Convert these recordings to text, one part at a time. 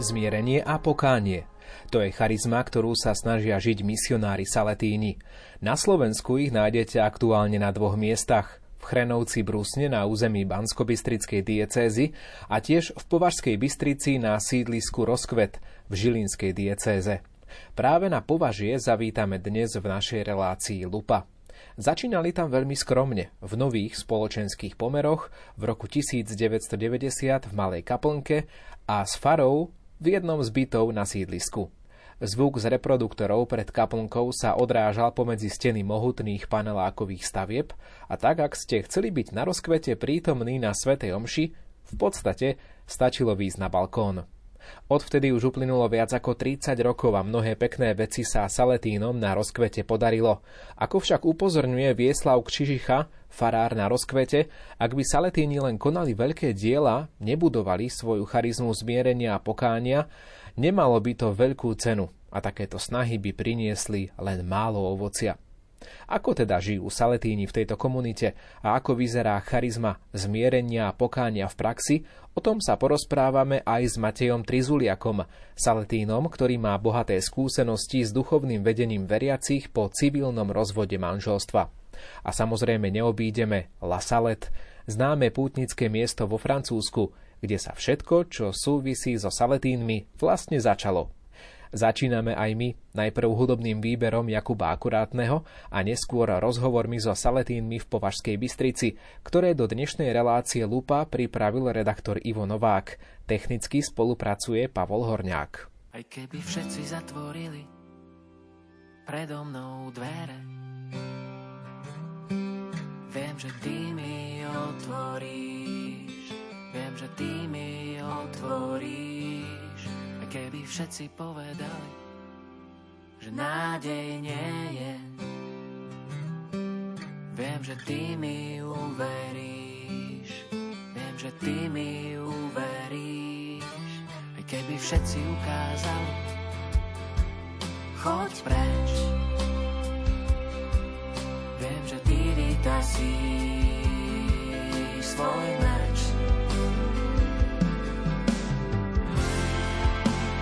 zmierenie a pokánie. To je charizma, ktorú sa snažia žiť misionári Saletíni. Na Slovensku ich nájdete aktuálne na dvoch miestach v Chrenovci Brusne na území Banskobystrickej diecézy a tiež v Považskej Bystrici na sídlisku Rozkvet v Žilinskej diecéze. Práve na Považie zavítame dnes v našej relácii Lupa. Začínali tam veľmi skromne, v nových spoločenských pomeroch v roku 1990 v Malej Kaplnke a s farou v jednom z bytov na sídlisku. Zvuk z reproduktorov pred kaplnkou sa odrážal pomedzi steny mohutných panelákových stavieb a tak, ak ste chceli byť na rozkvete prítomní na Svetej Omši, v podstate stačilo výjsť na balkón. Odvtedy už uplynulo viac ako 30 rokov a mnohé pekné veci sa Saletínom na rozkvete podarilo. Ako však upozorňuje Vieslav Kčižicha, farár na rozkvete, ak by Saletíni len konali veľké diela, nebudovali svoju charizmu zmierenia a pokánia, nemalo by to veľkú cenu a takéto snahy by priniesli len málo ovocia. Ako teda žijú Saletíni v tejto komunite a ako vyzerá charizma zmierenia a pokánia v praxi, o tom sa porozprávame aj s Matejom Trizuliakom, Saletínom, ktorý má bohaté skúsenosti s duchovným vedením veriacich po civilnom rozvode manželstva. A samozrejme neobídeme La Salet, známe pútnické miesto vo Francúzsku, kde sa všetko, čo súvisí so Saletínmi, vlastne začalo. Začíname aj my, najprv hudobným výberom Jakuba Akurátneho a neskôr rozhovormi so Saletínmi v Považskej Bystrici, ktoré do dnešnej relácie Lupa pripravil redaktor Ivo Novák. Technicky spolupracuje Pavol Horňák. Aj keby všetci zatvorili predo mnou dvere, viem, že ty mi otvoríš, viem, že ty mi otvoríš keby všetci povedali, že nádej nie je. Viem, že ty mi uveríš, viem, že ty mi uveríš, aj keby všetci ukázali, choď preč. Viem, že ty vytasíš svoj meč.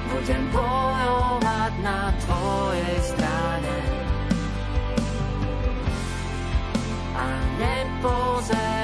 Budem bojovať na tvojej strane. A nepozerať,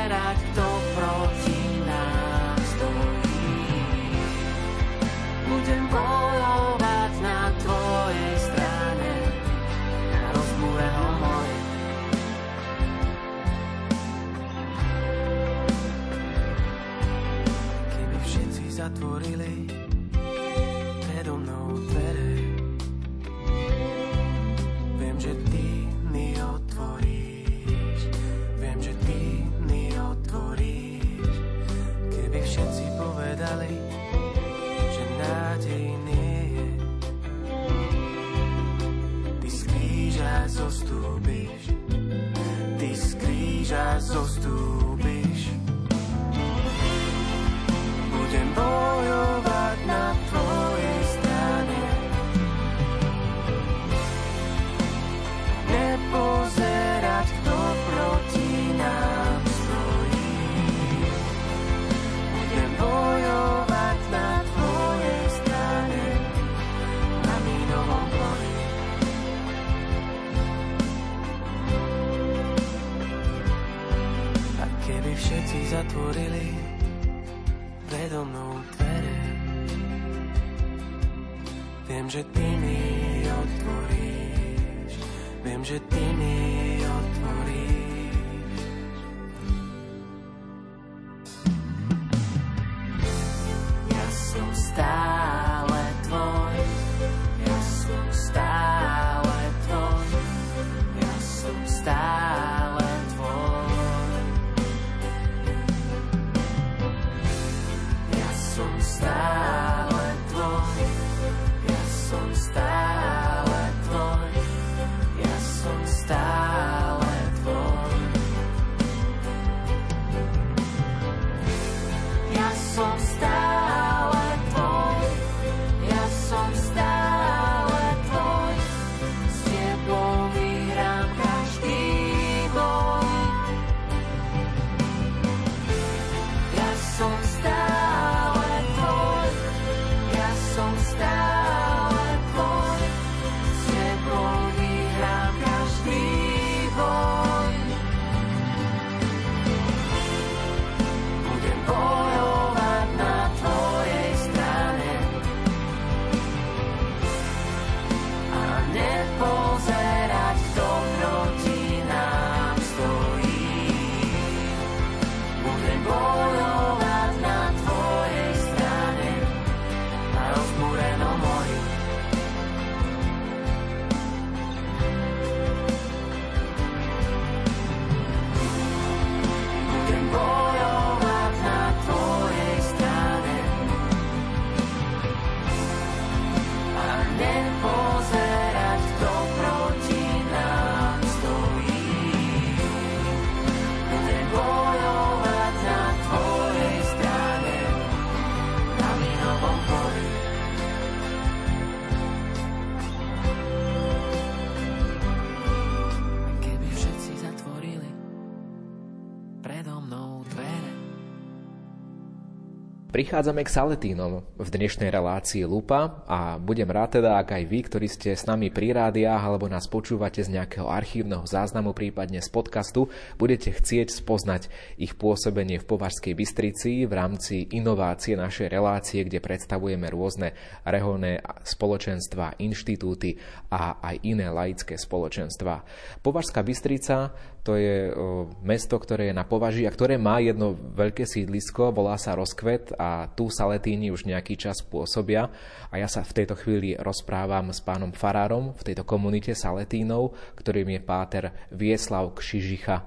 Prichádzame k Saletínom v dnešnej relácii Lupa a budem rád teda, ak aj vy, ktorí ste s nami pri rádiách alebo nás počúvate z nejakého archívneho záznamu, prípadne z podcastu, budete chcieť spoznať ich pôsobenie v Považskej Bystrici v rámci inovácie našej relácie, kde predstavujeme rôzne reholné spoločenstva, inštitúty a aj iné laické spoločenstva. Považská Bystrica to je mesto, ktoré je na považi a ktoré má jedno veľké sídlisko, volá sa Rozkvet a tu Saletíni už nejaký čas pôsobia a ja sa v tejto chvíli rozprávam s pánom Farárom v tejto komunite Saletínov, ktorým je páter Vieslav Kšižicha.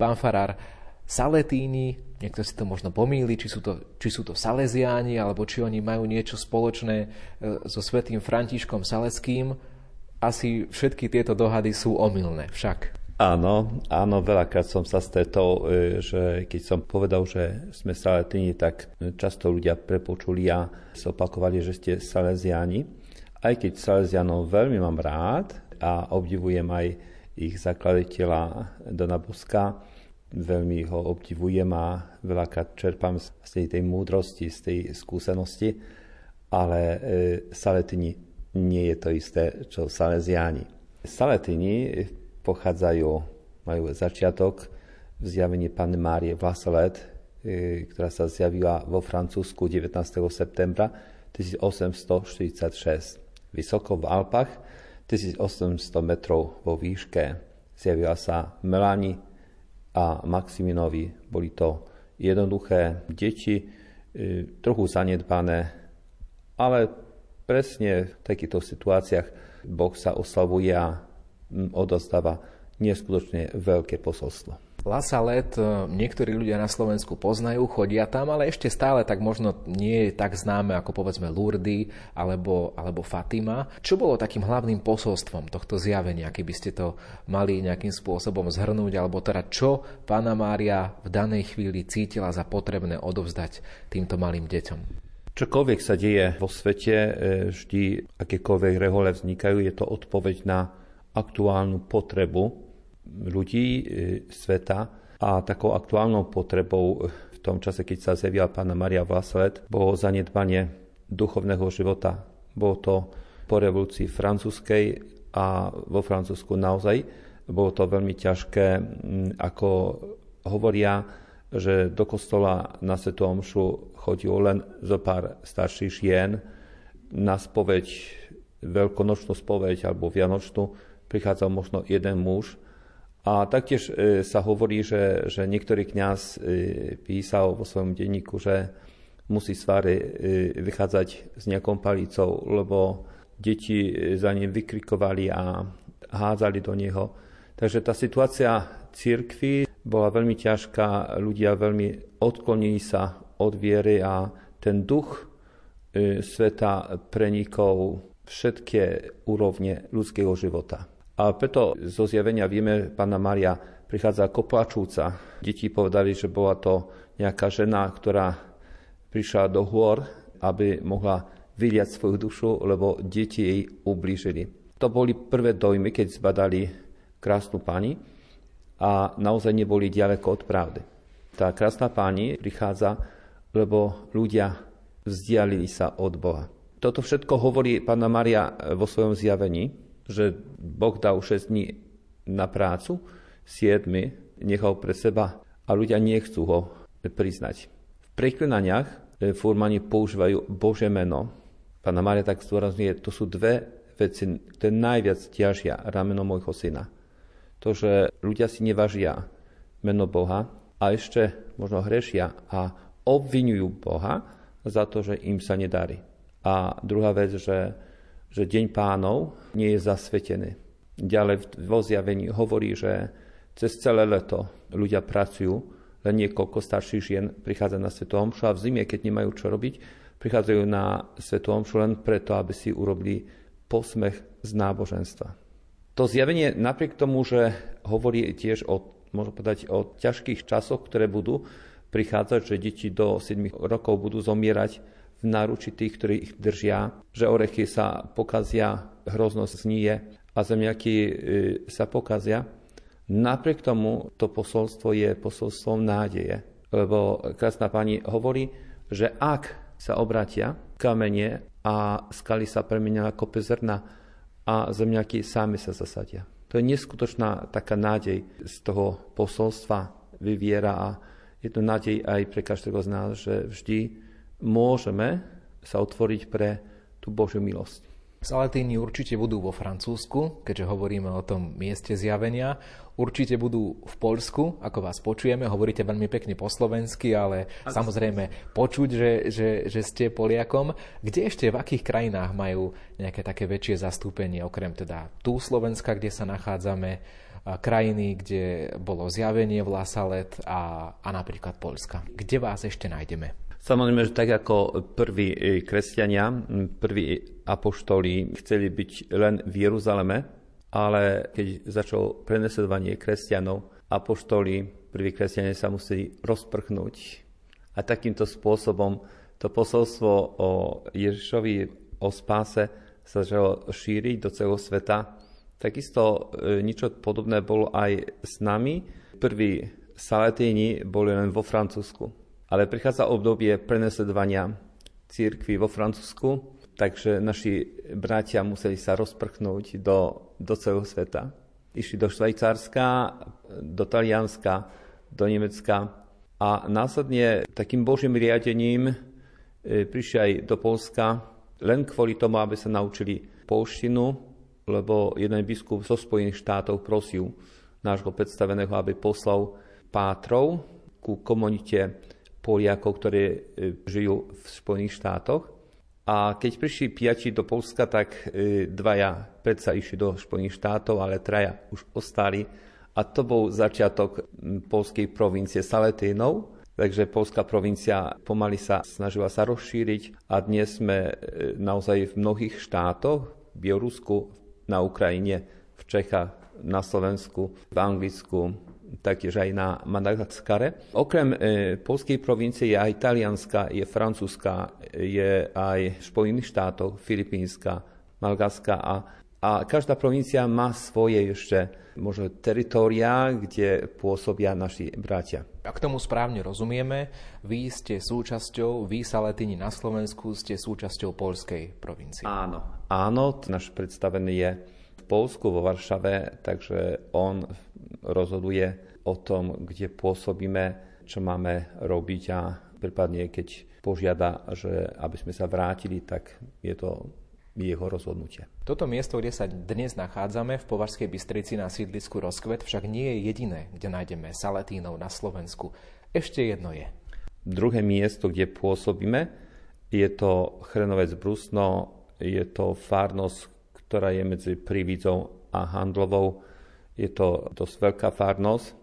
Pán Farár, Saletíni, niekto si to možno pomýli, či sú to, či sú to Salesiáni, alebo či oni majú niečo spoločné e, so svetým Františkom Saleským. Asi všetky tieto dohady sú omylné však. Áno, áno, veľakrát som sa stretol, e, že keď som povedal, že sme saletini, tak často ľudia prepočuli a zopakovali, že ste salesiani. Aj keď salesianov veľmi mám rád a obdivujem aj ich zakladateľa Dona Boska, veľmi ho obdivujem a veľakrát čerpám z tej, tej múdrosti, z tej skúsenosti, ale e, saletini nie je to isté, čo salesiani. Saletini pochádzajú, majú začiatok v zjavení Panny Márie Vlaselet, e, ktorá sa zjavila vo Francúzsku 19. septembra 1846. Vysoko v Alpách, 1800 metrov vo výške. Zjavila sa Melani a Maximinovi. Boli to jednoduché deti, e, trochu zanedbané, ale presne v takýchto situáciách Boh sa oslavuje odostáva neskutočne veľké posolstvo. Lasalet e, niektorí ľudia na Slovensku poznajú, chodia tam, ale ešte stále tak možno nie je tak známe ako povedzme Lourdes alebo, alebo Fatima. Čo bolo takým hlavným posolstvom tohto zjavenia, keby ste to mali nejakým spôsobom zhrnúť, alebo teda čo pána Mária v danej chvíli cítila za potrebné odovzdať týmto malým deťom? Čokoľvek sa deje vo svete, e, vždy akékoľvek rehole vznikajú, je to odpoveď na aktuálnu potrebu ľudí e, sveta. A takou aktuálnou potrebou v tom čase, keď sa zjavila pána Maria Vlaslet, bolo zanedbanie duchovného života. Bolo to po revolúcii francúzskej a vo Francúzsku naozaj. Bolo to veľmi ťažké, ako hovoria, že do kostola na Svetu Omšu chodilo len zo pár starších žien. Na spoveď, veľkonočnú spoveď alebo vianočnú prichádzal možno jeden muž. A taktiež e, sa hovorí, že, že niektorý kňaz e, písal vo svojom denníku, že musí z e, vychádzať s nejakou palicou, lebo deti za ním vykrikovali a hádzali do neho. Takže tá situácia církvy bola veľmi ťažká, ľudia veľmi odklonili sa od viery a ten duch sveta prenikol všetky úrovne ľudského života. A preto zo zjavenia vieme, pána Maria prichádza ako plačúca. Deti povedali, že bola to nejaká žena, ktorá prišla do hôr, aby mohla vyliať svoju dušu, lebo deti jej ublížili. To boli prvé dojmy, keď zbadali krásnu pani a naozaj neboli ďaleko od pravdy. Tá krásna pani prichádza, lebo ľudia vzdialili sa od Boha. Toto všetko hovorí pána Maria vo svojom zjavení, že Boh dal 6 dní na prácu, 7 nechal pre seba a ľudia nechcú ho priznať. V preklinaniach e, furmani používajú Bože meno. Pána Maria tak zdôrazňuje, to sú dve veci, ktoré najviac ťažia rameno môjho syna. To, že ľudia si nevažia meno Boha a ešte možno hrešia a obvinujú Boha za to, že im sa nedarí. A druhá vec, že že deň pánov nie je zasvetený. Ďalej vo zjavení hovorí, že cez celé leto ľudia pracujú, len niekoľko starších žien prichádza na Svetu Omšu a v zime, keď nemajú čo robiť, prichádzajú na Svetu Omšu len preto, aby si urobili posmech z náboženstva. To zjavenie napriek tomu, že hovorí tiež o, môžem povedať, o ťažkých časoch, ktoré budú prichádzať, že deti do 7 rokov budú zomierať v náruči tých, ktorí ich držia, že orechy sa pokazia, hroznosť znie a zemiaky e, sa pokazia. Napriek tomu to posolstvo je posolstvom nádeje, lebo krásna pani hovorí, že ak sa obratia kamene a skaly sa premenia na kope zrna a zemiaky sami sa zasadia. To je neskutočná taká nádej z toho posolstva vyviera a je to nádej aj pre každého z nás, že vždy môžeme sa otvoriť pre tú Božiu milosť. Salatíni určite budú vo Francúzsku, keďže hovoríme o tom mieste zjavenia. Určite budú v Poľsku, ako vás počujeme. Hovoríte veľmi pekne po slovensky, ale ako samozrejme počuť, že, že, že ste Poliakom. Kde ešte, v akých krajinách majú nejaké také väčšie zastúpenie, okrem teda tu Slovenska, kde sa nachádzame, krajiny, kde bolo zjavenie v Lasalet a, a napríklad Polska. Kde vás ešte nájdeme? Samozrejme, že tak ako prví e, kresťania, prví apoštoli chceli byť len v Jeruzaleme, ale keď začalo prenesledovanie kresťanov, apoštoli, prví kresťania sa museli rozprchnúť. A takýmto spôsobom to posolstvo o Ježišovi, o spáse sa začalo šíriť do celého sveta. Takisto e, niečo podobné bolo aj s nami. Prví Saletíni boli len vo Francúzsku ale prichádza obdobie prenesledovania církvy vo Francúzsku, takže naši bratia museli sa rozprchnúť do, do celého sveta. Išli do Švajcárska, do Talianska, do Nemecka a následne takým božím riadením e, prišli aj do Polska len kvôli tomu, aby sa naučili polštinu, lebo jeden biskup zo Spojených štátov prosil nášho predstaveného, aby poslal pátrov ku komunite Poliakov, ktorí e, žijú v Spojených štátoch. A keď prišli piati do Polska, tak e, dvaja predsa išli do Spojených štátov, ale traja už ostali. A to bol začiatok polskej provincie Saletínov. Takže polská provincia pomaly sa snažila sa rozšíriť a dnes sme e, naozaj v mnohých štátoch, v Bielorusku, na Ukrajine, v Čechách, na Slovensku, v Anglicku, taktiež aj na Madagaskare. Okrem e, polskej provincie je aj talianska, je francúzska, je aj Spojených štátov, filipínska, Malgaska a, a každá provincia má svoje ešte možno teritória, kde pôsobia naši bratia. Ak tomu správne rozumieme, vy ste súčasťou, vy Saletini na Slovensku ste súčasťou polskej provincie. Áno, áno, náš predstavený je Polsku, vo Varšave, takže on rozhoduje o tom, kde pôsobíme, čo máme robiť a prípadne keď požiada, že aby sme sa vrátili, tak je to jeho rozhodnutie. Toto miesto, kde sa dnes nachádzame, v Považskej Bystrici na sídlisku Rozkvet, však nie je jediné, kde nájdeme Saletínov na Slovensku. Ešte jedno je. Druhé miesto, kde pôsobíme, je to Chrenovec Brusno, je to farnosť, ktorá je medzi Prividzou a Handlovou. Je to dosť veľká farnosť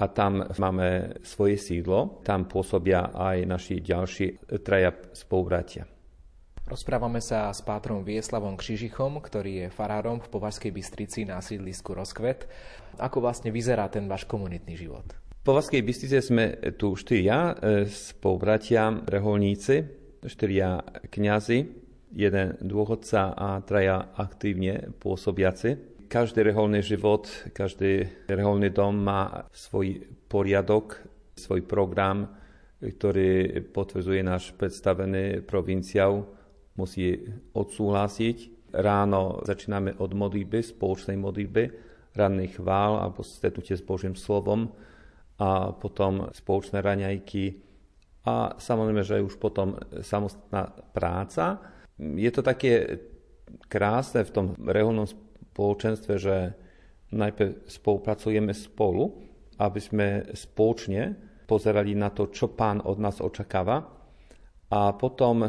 a tam máme svoje sídlo. Tam pôsobia aj naši ďalší traja spolubratia. Rozprávame sa s pátrom Vieslavom Křižichom, ktorý je farárom v Považskej Bystrici na sídlisku Rozkvet. Ako vlastne vyzerá ten váš komunitný život? V Považskej Bystrici sme tu štyria e, spolubratia, reholníci, štyria kňazi, jeden dôchodca a traja aktívne pôsobiaci. Každý reholný život, každý reholný dom má svoj poriadok, svoj program, ktorý potvrdzuje náš predstavený provinciál, musí odsúhlasiť. Ráno začíname od modlitby, spoločnej modlitby, ranný chvál alebo stretnutie s Božím slovom a potom spoločné raňajky a samozrejme, že už potom samostatná práca je to také krásne v tom reholnom spoločenstve, že najprv spolupracujeme spolu, aby sme spoločne pozerali na to, čo pán od nás očakáva. A potom,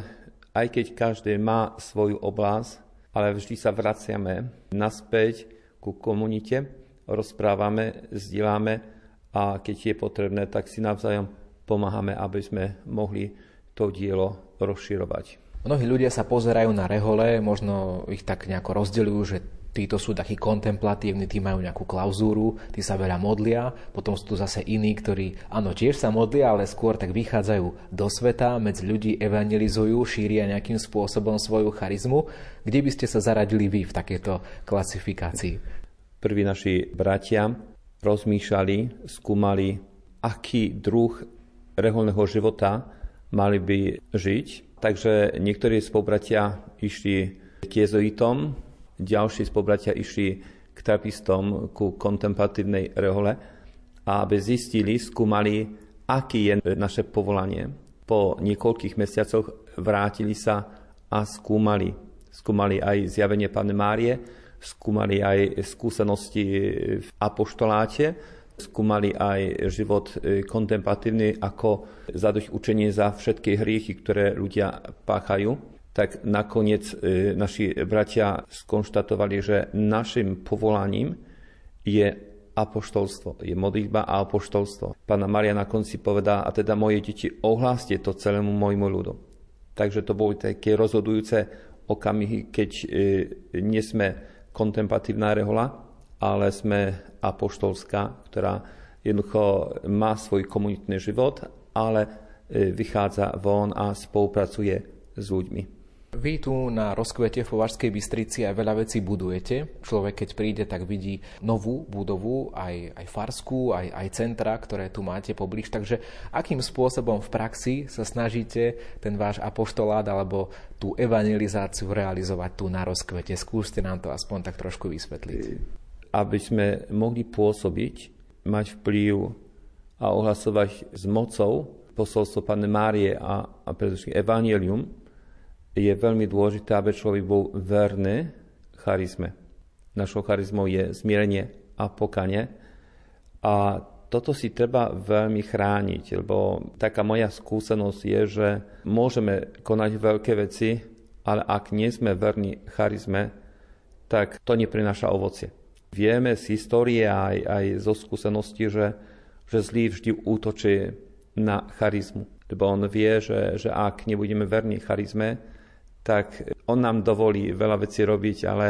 aj keď každý má svoju oblasť, ale vždy sa vraciame naspäť ku komunite, rozprávame, zdieľame a keď je potrebné, tak si navzájom pomáhame, aby sme mohli to dielo rozširovať. Mnohí ľudia sa pozerajú na rehole, možno ich tak nejako rozdeľujú, že títo sú takí kontemplatívni, tí majú nejakú klauzúru, tí sa veľa modlia, potom sú tu zase iní, ktorí áno, tiež sa modlia, ale skôr tak vychádzajú do sveta, medzi ľudí evangelizujú, šíria nejakým spôsobom svoju charizmu. Kde by ste sa zaradili vy v takejto klasifikácii? Prví naši bratia rozmýšľali, skúmali, aký druh reholného života mali by žiť. Takže niektorí spolubratia išli k jezuitom, ďalší spolubratia išli k trapistom, ku kontemplatívnej rehole, aby zistili, skúmali, aký je naše povolanie. Po niekoľkých mesiacoch vrátili sa a skúmali. Skúmali aj zjavenie Pane Márie, skúmali aj skúsenosti v apoštoláte, skúmali aj život e, kontemplatívny ako zadoť učenie za všetky hriechy, ktoré ľudia páchajú, tak nakoniec e, naši bratia skonštatovali, že našim povolaním je apoštolstvo, je modlitba a apoštolstvo. Pána Maria na konci povedá, a teda moje deti, ohláste to celému môjmu ľudu. Takže to boli také rozhodujúce okamihy, keď e, nie sme kontemplatívna rehola, ale sme apoštolská, ktorá jednoducho má svoj komunitný život, ale e, vychádza von a spolupracuje s ľuďmi. Vy tu na rozkvete v Považskej Bystrici aj veľa vecí budujete. Človek, keď príde, tak vidí novú budovu, aj, aj farskú, aj, aj centra, ktoré tu máte poblíž. Takže akým spôsobom v praxi sa snažíte ten váš apoštolát alebo tú evangelizáciu realizovať tu na rozkvete? Skúste nám to aspoň tak trošku vysvetliť aby sme mohli pôsobiť, mať vplyv a ohlasovať s mocou posolstvo Pane Márie a, a predovšetkým Evangelium, je veľmi dôležité, aby človek bol verný charizme. Našou charizmou je zmierenie a pokanie. A toto si treba veľmi chrániť, lebo taká moja skúsenosť je, že môžeme konať veľké veci, ale ak nie sme verní charizme, tak to neprináša ovocie. Vieme z histórie aj, aj zo skúsenosti, že, že zlý vždy útočí na charizmu. Lebo on vie, že, že ak nebudeme verní charizme, tak on nám dovolí veľa vecí robiť, ale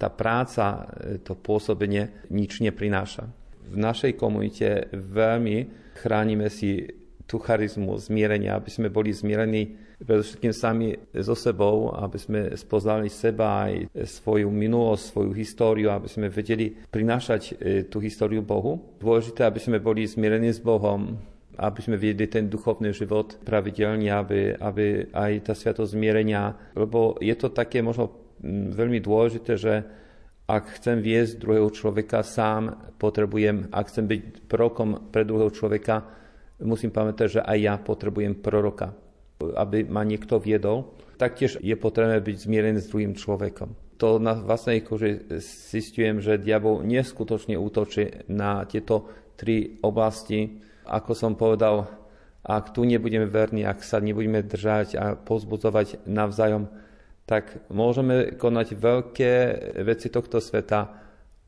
tá práca, to pôsobenie nič neprináša. V našej komunite veľmi chránime si tú charizmu zmierenia, aby sme boli zmierení predovšetkým sami so sebou, aby sme spoznali seba aj svoju minulosť, svoju históriu, aby sme vedeli prinášať e, tú históriu Bohu. Dôležité, aby sme boli zmierení s Bohom, aby sme viedli ten duchovný život pravidelne, aby, aby aj tá sviatosť zmierenia, lebo je to také možno veľmi dôležité, že ak chcem viesť druhého človeka sám, potrebujem, ak chcem byť prorokom pre druhého človeka, musím pamätať, že aj ja potrebujem proroka aby ma niekto viedol, taktiež je potrebné byť zmierený s druhým človekom. To na vlastnej koži zistujem, že diabol neskutočne útočí na tieto tri oblasti. Ako som povedal, ak tu nebudeme verní, ak sa nebudeme držať a pozbudzovať navzájom, tak môžeme konať veľké veci tohto sveta,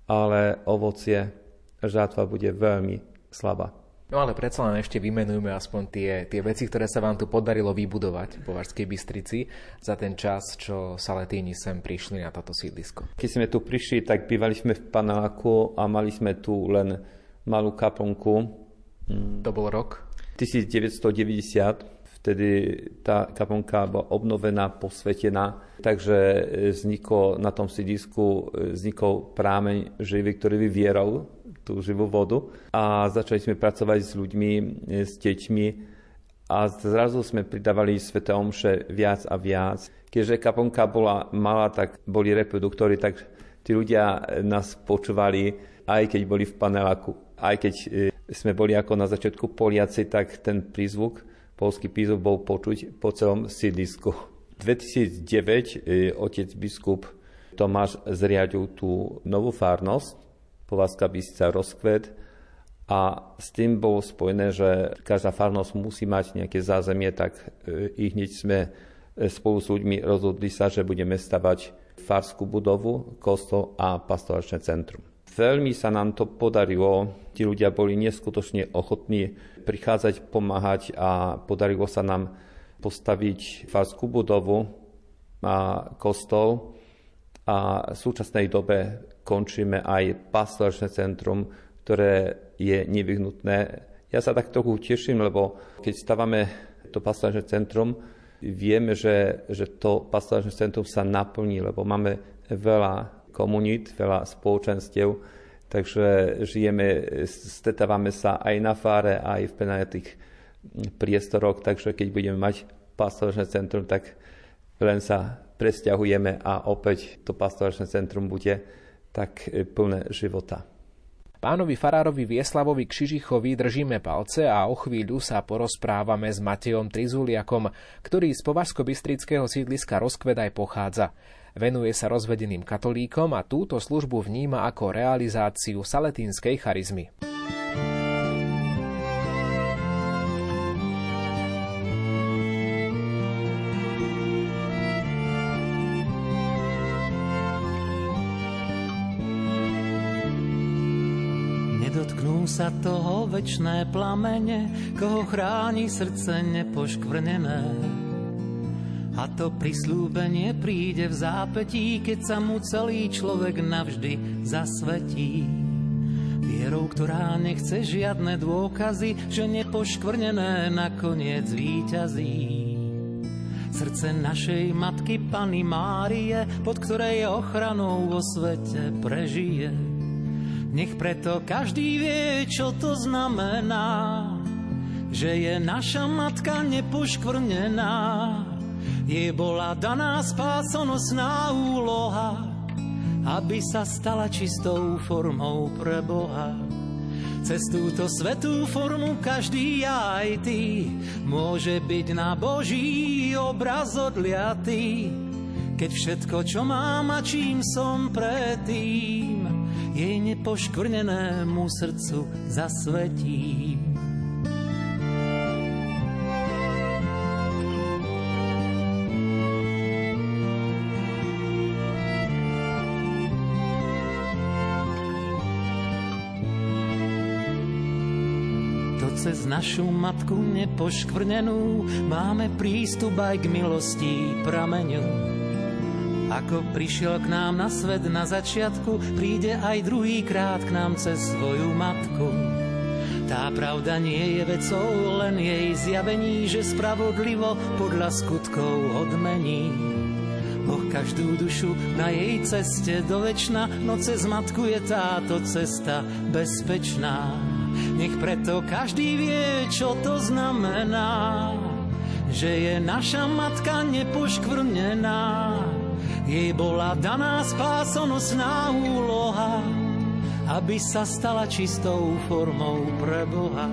ale ovocie, žátva bude veľmi slabá. No ale predsa len ešte vymenujme aspoň tie, tie veci, ktoré sa vám tu podarilo vybudovať v Považskej Bystrici za ten čas, čo Saletíni sem prišli na toto sídlisko. Keď sme tu prišli, tak bývali sme v paneláku a mali sme tu len malú kaplnku. To bol rok? 1990 vtedy tá kaponka bola obnovená, posvetená, takže vznikol na tom sídlisku vznikol prámeň živý, ktorý vyvieral tú živú vodu a začali sme pracovať s ľuďmi, e, s deťmi a zrazu sme pridávali Svete Omše viac a viac. Keďže kaponka bola malá, tak boli reproduktory, tak tí ľudia nás počúvali, aj keď boli v paneláku. Aj keď e, sme boli ako na začiatku Poliaci, tak ten prízvuk, polský prízvuk bol počuť po celom sídlisku. 2009 e, otec biskup Tomáš zriadil tú novú farnosť Povazka Bystrica rozkvet a s tým bolo spojené, že každá farnosť musí mať nejaké zázemie, tak e, i hneď sme e, spolu s ľuďmi rozhodli sa, že budeme stavať farskú budovu, kostol a pastoračné centrum. Veľmi sa nám to podarilo, tí ľudia boli neskutočne ochotní prichádzať, pomáhať a podarilo sa nám postaviť farskú budovu a kostol a v súčasnej dobe končíme aj pastoračné centrum, ktoré je nevyhnutné. Ja sa tak trochu teším, lebo keď stavame to pastoračné centrum, vieme, že, že to pastoračné centrum sa naplní, lebo máme veľa komunít, veľa spoločenstiev, takže žijeme, stretávame sa aj na fáre, aj v penajatých priestoroch, takže keď budeme mať pastoračné centrum, tak len sa presťahujeme a opäť to pastoračné centrum bude tak e, plné života. Pánovi farárovi Vieslavovi Kšižichovi držíme palce a o chvíľu sa porozprávame s Matejom Trizuliakom, ktorý z považsko-bystrického sídliska Rozkvedaj pochádza. Venuje sa rozvedeným katolíkom a túto službu vníma ako realizáciu saletínskej charizmy. Sa toho večné plamene, koho chráni srdce nepoškvrnené. A to prislúbenie príde v zápetí, keď sa mu celý človek navždy zasvetí. Vierou, ktorá nechce žiadne dôkazy, že nepoškvrnené nakoniec víťazí. Srdce našej matky Pany Márie, pod ktorej ochranou vo svete prežije nech preto každý vie, čo to znamená, že je naša matka nepoškvrnená. Jej bola daná spásonosná úloha, aby sa stala čistou formou pre Boha. Cez túto svetú formu každý aj ty môže byť na Boží obraz odliatý. Keď všetko, čo mám a čím som predtým, jej nepoškvrnenému srdcu zasvetím. To cez našu matku nepoškvrnenú máme prístup aj k milosti prameňu ako prišiel k nám na svet na začiatku, príde aj druhý krát k nám cez svoju matku. Tá pravda nie je vecou, len jej zjavení, že spravodlivo podľa skutkov odmení. Boh každú dušu na jej ceste do večna, no cez matku je táto cesta bezpečná. Nech preto každý vie, čo to znamená, že je naša matka nepoškvrnená jej bola daná spásonosná úloha, aby sa stala čistou formou pre Boha.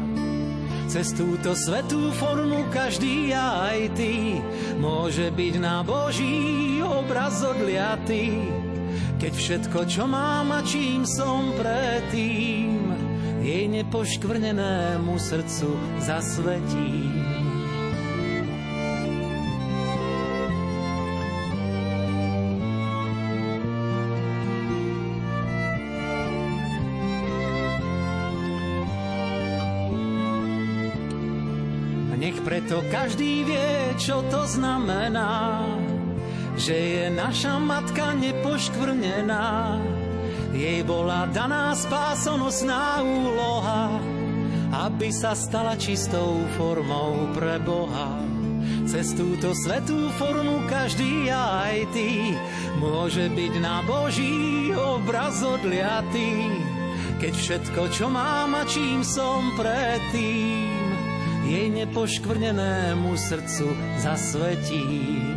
Cez túto svetú formu každý aj ty môže byť na Boží obraz odliatý. Keď všetko, čo mám a čím som predtým, jej nepoškvrnenému srdcu zasvetím. Každý vie, čo to znamená, že je naša matka nepoškvrnená. Jej bola daná spásonosná úloha, aby sa stala čistou formou pre Boha. Cez túto svetú formu každý aj ty môže byť na Boží obraz odliatý. Keď všetko, čo mám a čím som predtým, jej nepoškvrnenému srdcu zasvetím.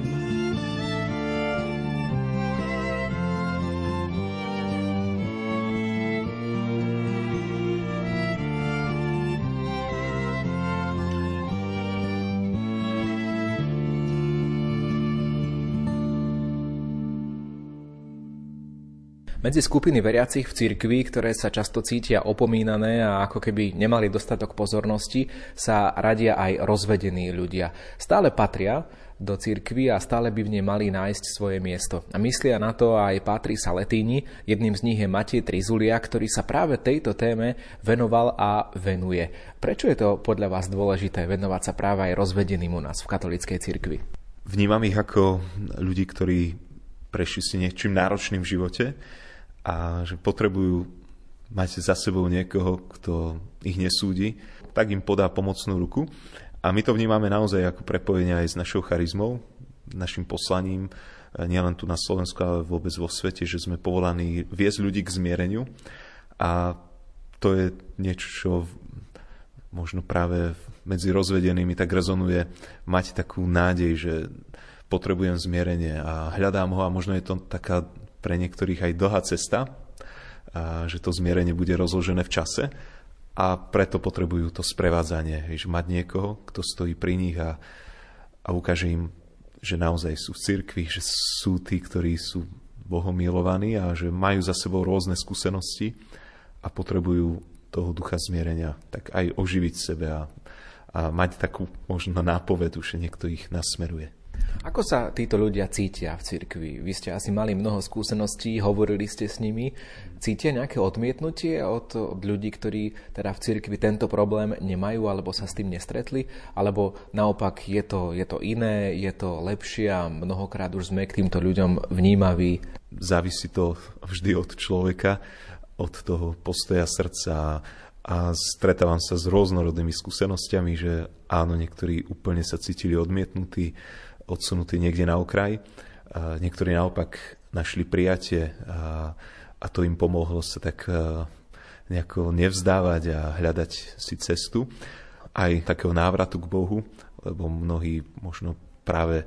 Medzi skupiny veriacich v cirkvi, ktoré sa často cítia opomínané a ako keby nemali dostatok pozornosti, sa radia aj rozvedení ľudia. Stále patria do cirkvi a stále by v nej mali nájsť svoje miesto. A myslia na to aj Pátri Saletíni, jedným z nich je Matej Trizulia, ktorý sa práve tejto téme venoval a venuje. Prečo je to podľa vás dôležité venovať sa práve aj rozvedeným u nás v katolíckej cirkvi? Vnímam ich ako ľudí, ktorí prešli si niečím náročným v živote a že potrebujú mať za sebou niekoho, kto ich nesúdi, tak im podá pomocnú ruku. A my to vnímame naozaj ako prepojenie aj s našou charizmou, našim poslaním, nielen tu na Slovensku, ale vôbec vo svete, že sme povolaní viesť ľudí k zmiereniu. A to je niečo, čo možno práve medzi rozvedenými tak rezonuje mať takú nádej, že potrebujem zmierenie a hľadám ho a možno je to taká pre niektorých aj dlhá cesta, že to zmierenie bude rozložené v čase a preto potrebujú to sprevádzanie, že mať niekoho, kto stojí pri nich a, a ukáže im, že naozaj sú v cirkvi, že sú tí, ktorí sú Bohom milovaní a že majú za sebou rôzne skúsenosti a potrebujú toho ducha zmierenia, tak aj oživiť sebe a, a mať takú možno nápovedu, že niekto ich nasmeruje. Ako sa títo ľudia cítia v cirkvi? Vy ste asi mali mnoho skúseností, hovorili ste s nimi. Cítia nejaké odmietnutie od, od ľudí, ktorí teda v cirkvi tento problém nemajú alebo sa s tým nestretli? Alebo naopak je to, je to iné, je to lepšie a mnohokrát už sme k týmto ľuďom vnímaví? Závisí to vždy od človeka, od toho postoja srdca a stretávam sa s rôznorodnými skúsenostiami, že áno, niektorí úplne sa cítili odmietnutí, odsunutí niekde na okraj. Niektorí naopak našli prijatie a, a to im pomohlo sa tak nejako nevzdávať a hľadať si cestu aj takého návratu k Bohu, lebo mnohí možno práve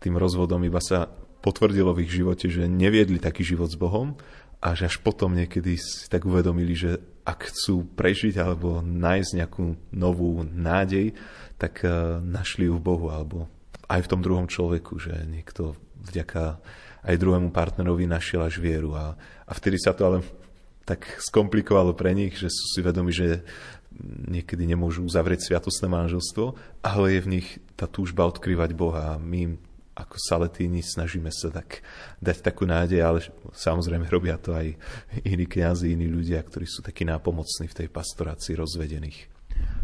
tým rozvodom iba sa potvrdilo v ich živote, že neviedli taký život s Bohom a že až potom niekedy si tak uvedomili, že ak chcú prežiť alebo nájsť nejakú novú nádej, tak našli ju v Bohu alebo aj v tom druhom človeku, že niekto vďaka aj druhému partnerovi našiel až vieru. A, a vtedy sa to ale tak skomplikovalo pre nich, že sú si vedomi, že niekedy nemôžu uzavrieť sviatostné manželstvo, ale je v nich tá túžba odkrývať Boha. My ako Saletíni snažíme sa tak dať takú nádej, ale samozrejme robia to aj iní kňazi, iní ľudia, ktorí sú takí nápomocní v tej pastorácii rozvedených.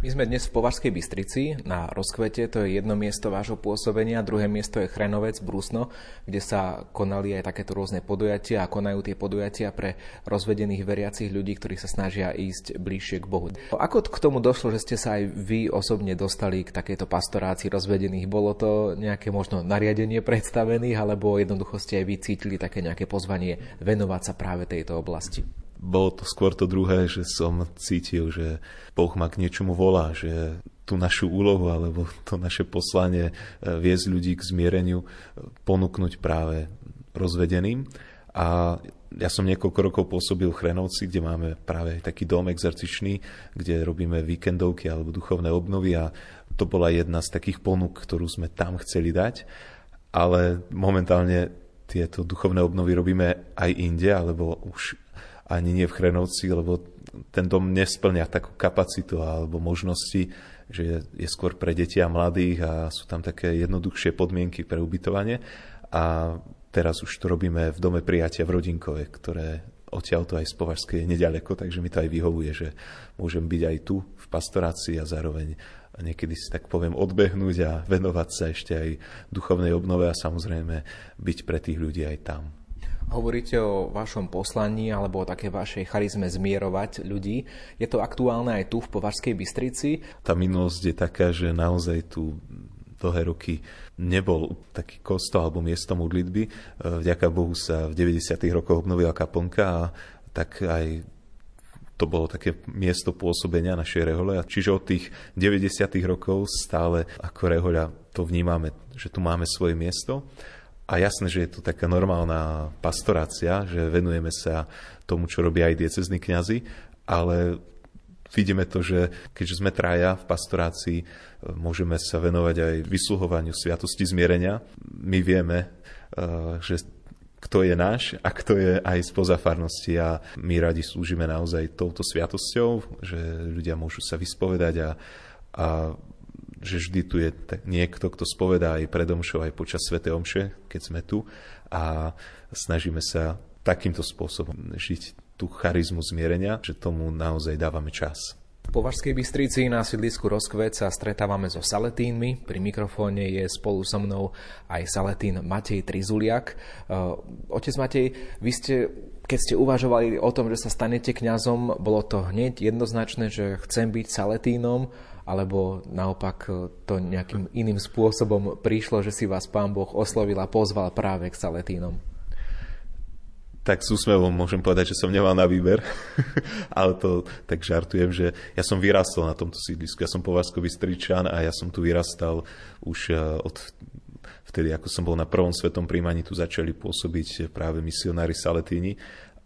My sme dnes v Považskej Bystrici na rozkvete, to je jedno miesto vášho pôsobenia, druhé miesto je Chrenovec, Brusno, kde sa konali aj takéto rôzne podujatia a konajú tie podujatia pre rozvedených veriacich ľudí, ktorí sa snažia ísť bližšie k Bohu. Ako k tomu došlo, že ste sa aj vy osobne dostali k takejto pastorácii rozvedených? Bolo to nejaké možno nariadenie predstavených, alebo jednoducho ste aj vy cítili také nejaké pozvanie venovať sa práve tejto oblasti? Bolo to skôr to druhé, že som cítil, že Boh ma k niečomu volá, že tú našu úlohu alebo to naše poslanie e, viesť ľudí k zmiereniu, ponúknuť práve rozvedeným. A ja som niekoľko rokov pôsobil v Chrenovci, kde máme práve taký dom exercičný, kde robíme víkendovky alebo duchovné obnovy a to bola jedna z takých ponúk, ktorú sme tam chceli dať. Ale momentálne tieto duchovné obnovy robíme aj inde, alebo už ani nie v Chrenovci, lebo ten dom nesplňa takú kapacitu alebo možnosti, že je, skôr pre deti a mladých a sú tam také jednoduchšie podmienky pre ubytovanie. A teraz už to robíme v dome prijatia v Rodinkove, ktoré odtiaľ to aj z Považskej je nedaleko, takže mi to aj vyhovuje, že môžem byť aj tu v pastorácii a zároveň niekedy si tak poviem odbehnúť a venovať sa ešte aj duchovnej obnove a samozrejme byť pre tých ľudí aj tam. Hovoríte o vašom poslaní alebo o také vašej charizme zmierovať ľudí. Je to aktuálne aj tu v Považskej Bystrici? Tá minulosť je taká, že naozaj tu dlhé roky nebol taký kostol alebo miesto modlitby. E, vďaka Bohu sa v 90. rokoch obnovila kaplnka a tak aj to bolo také miesto pôsobenia našej rehole. Čiže od tých 90. rokov stále ako rehoľa to vnímame, že tu máme svoje miesto. A jasné, že je to taká normálna pastorácia, že venujeme sa tomu, čo robia aj diecezní kňazi, ale vidíme to, že keďže sme traja v pastorácii, môžeme sa venovať aj vysluhovaniu sviatosti zmierenia. My vieme, eh, že kto je náš a kto je aj spoza farnosti a my radi slúžime naozaj touto sviatosťou, že ľudia môžu sa vyspovedať a, a že vždy tu je niekto, kto spovedá aj pred omšou, aj počas Sv. Omše, keď sme tu a snažíme sa takýmto spôsobom žiť tú charizmu zmierenia, že tomu naozaj dávame čas. V Považskej Bystrici na sídlisku Rozkvet sa stretávame so Saletínmi. Pri mikrofóne je spolu so mnou aj Saletín Matej Trizuliak. Uh, otec Matej, vy ste, keď ste uvažovali o tom, že sa stanete kňazom, bolo to hneď jednoznačné, že chcem byť Saletínom alebo naopak e, to nejakým iným spôsobom prišlo, že si vás Pán Boh oslovil a pozval práve k Saletínom? tak s úsmevom môžem povedať, že som nemal na výber, ale to tak žartujem, že ja som vyrastol na tomto sídlisku. Ja som považskový stričan a ja som tu vyrastal už eh, od vtedy, ako som bol na prvom svetom príjmaní, tu začali pôsobiť práve misionári Saletíni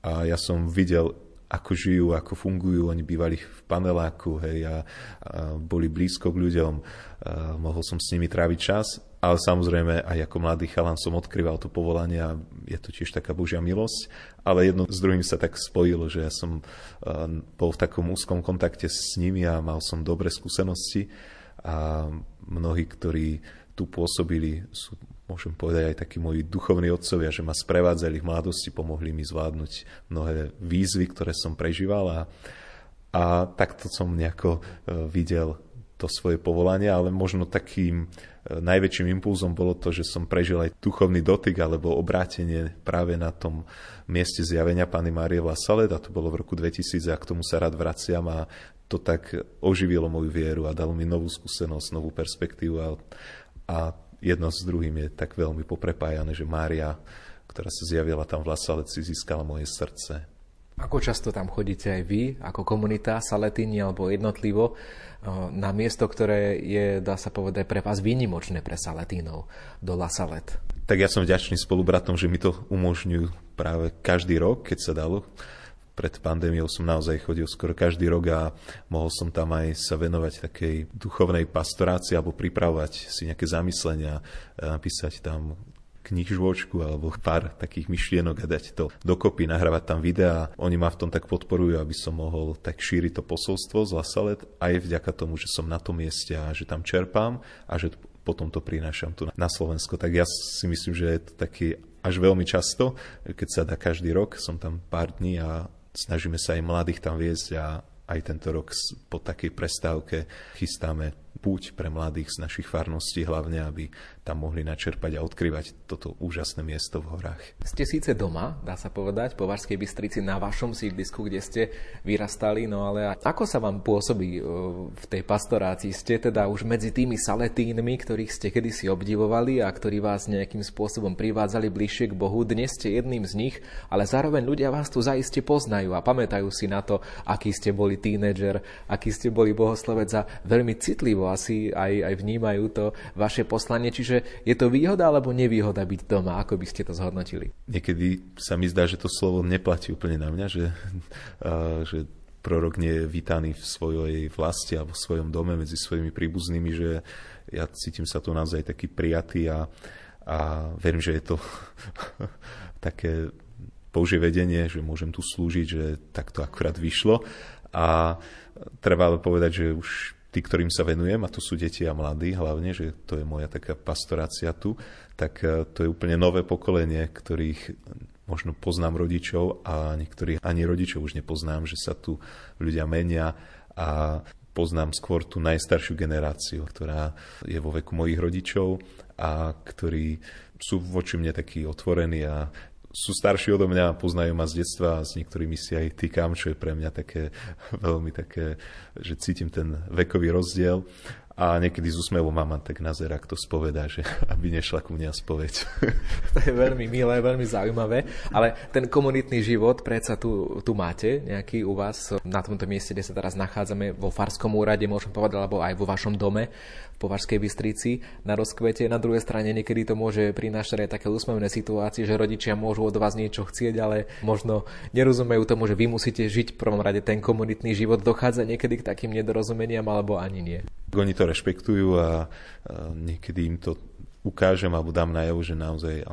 a ja som videl ako žijú, ako fungujú. Oni bývali v paneláku hej, a, a boli blízko k ľuďom. A mohol som s nimi tráviť čas, ale samozrejme aj ako mladý chalan som odkryval to povolanie a je to tiež taká Božia milosť. Ale jedno s druhým sa tak spojilo, že ja som bol v takom úzkom kontakte s nimi a mal som dobré skúsenosti a mnohí, ktorí tu pôsobili, sú môžem povedať aj takí moji duchovní otcovia, že ma sprevádzali v mladosti, pomohli mi zvládnuť mnohé výzvy, ktoré som prežíval a, a takto som nejako e, videl to svoje povolanie, ale možno takým e, najväčším impulzom bolo to, že som prežil aj duchovný dotyk alebo obrátenie práve na tom mieste zjavenia Pany Márie v Lasalet a to bolo v roku 2000 a k tomu sa rád vraciam a to tak oživilo moju vieru a dalo mi novú skúsenosť, novú perspektívu a, a jedno s druhým je tak veľmi poprepájané, že Mária, ktorá sa zjavila tam v Lasaleci, získala moje srdce. Ako často tam chodíte aj vy, ako komunita Saletini alebo jednotlivo, eh, na miesto, ktoré je, dá sa povedať, pre vás výnimočné pre Saletínov, do La Salet? Tak ja som vďačný spolubratom, že mi to umožňujú práve každý rok, keď sa dalo pred pandémiou som naozaj chodil skoro každý rok a mohol som tam aj sa venovať takej duchovnej pastorácii alebo pripravovať si nejaké zamyslenia, napísať tam knižôčku alebo pár takých myšlienok a dať to dokopy, nahrávať tam videá. Oni ma v tom tak podporujú, aby som mohol tak šíriť to posolstvo z Lasalet aj vďaka tomu, že som na tom mieste a že tam čerpám a že potom to prinášam tu na Slovensko. Tak ja si myslím, že je to taký až veľmi často, keď sa dá každý rok, som tam pár dní a snažíme sa aj mladých tam viesť a aj tento rok po takej prestávke chystáme púť pre mladých z našich farností, hlavne aby tam mohli načerpať a odkrývať toto úžasné miesto v horách. Ste síce doma, dá sa povedať, po Varskej Bystrici na vašom sídlisku, kde ste vyrastali, no ale ako sa vám pôsobí e, v tej pastorácii? Ste teda už medzi tými saletínmi, ktorých ste kedysi obdivovali a ktorí vás nejakým spôsobom privádzali bližšie k Bohu. Dnes ste jedným z nich, ale zároveň ľudia vás tu zaiste poznajú a pamätajú si na to, aký ste boli tínedžer, aký ste boli bohoslovec a veľmi citlivo asi aj, aj vnímajú to vaše poslanie. Čiže je to výhoda alebo nevýhoda byť doma? Ako by ste to zhodnotili? Niekedy sa mi zdá, že to slovo neplatí úplne na mňa, že, uh, že prorok nie je vítaný v svojej vlasti alebo v svojom dome medzi svojimi príbuznými, že ja cítim sa tu naozaj taký prijatý a, a verím, že je to také Božie vedenie, že môžem tu slúžiť, že takto akurát vyšlo. A treba ale povedať, že už tí, ktorým sa venujem, a to sú deti a mladí hlavne, že to je moja taká pastorácia tu, tak e, to je úplne nové pokolenie, ktorých možno poznám rodičov a niektorých ani rodičov už nepoznám, že sa tu ľudia menia a poznám skôr tú najstaršiu generáciu, ktorá je vo veku mojich rodičov a ktorí sú voči mne takí otvorení a sú starší odo mňa, poznajú ma z detstva a s niektorými si aj týkam, čo je pre mňa také veľmi také, že cítim ten vekový rozdiel a niekedy z úsmevom mama tak nazera, kto spovedá, že aby nešla ku mňa spoveď. To je veľmi milé, veľmi zaujímavé, ale ten komunitný život predsa tu, tu máte nejaký u vás na tomto mieste, kde sa teraz nachádzame vo Farskom úrade, môžem povedať, alebo aj vo vašom dome v Považskej Bystrici na rozkvete. Na druhej strane niekedy to môže prinášať aj také úsmevné situácie, že rodičia môžu od vás niečo chcieť, ale možno nerozumejú tomu, že vy musíte žiť v prvom rade ten komunitný život. Dochádza niekedy k takým nedorozumeniam alebo ani nie. Oni to rešpektujú a, niekedy im to ukážem alebo dám najavo, že naozaj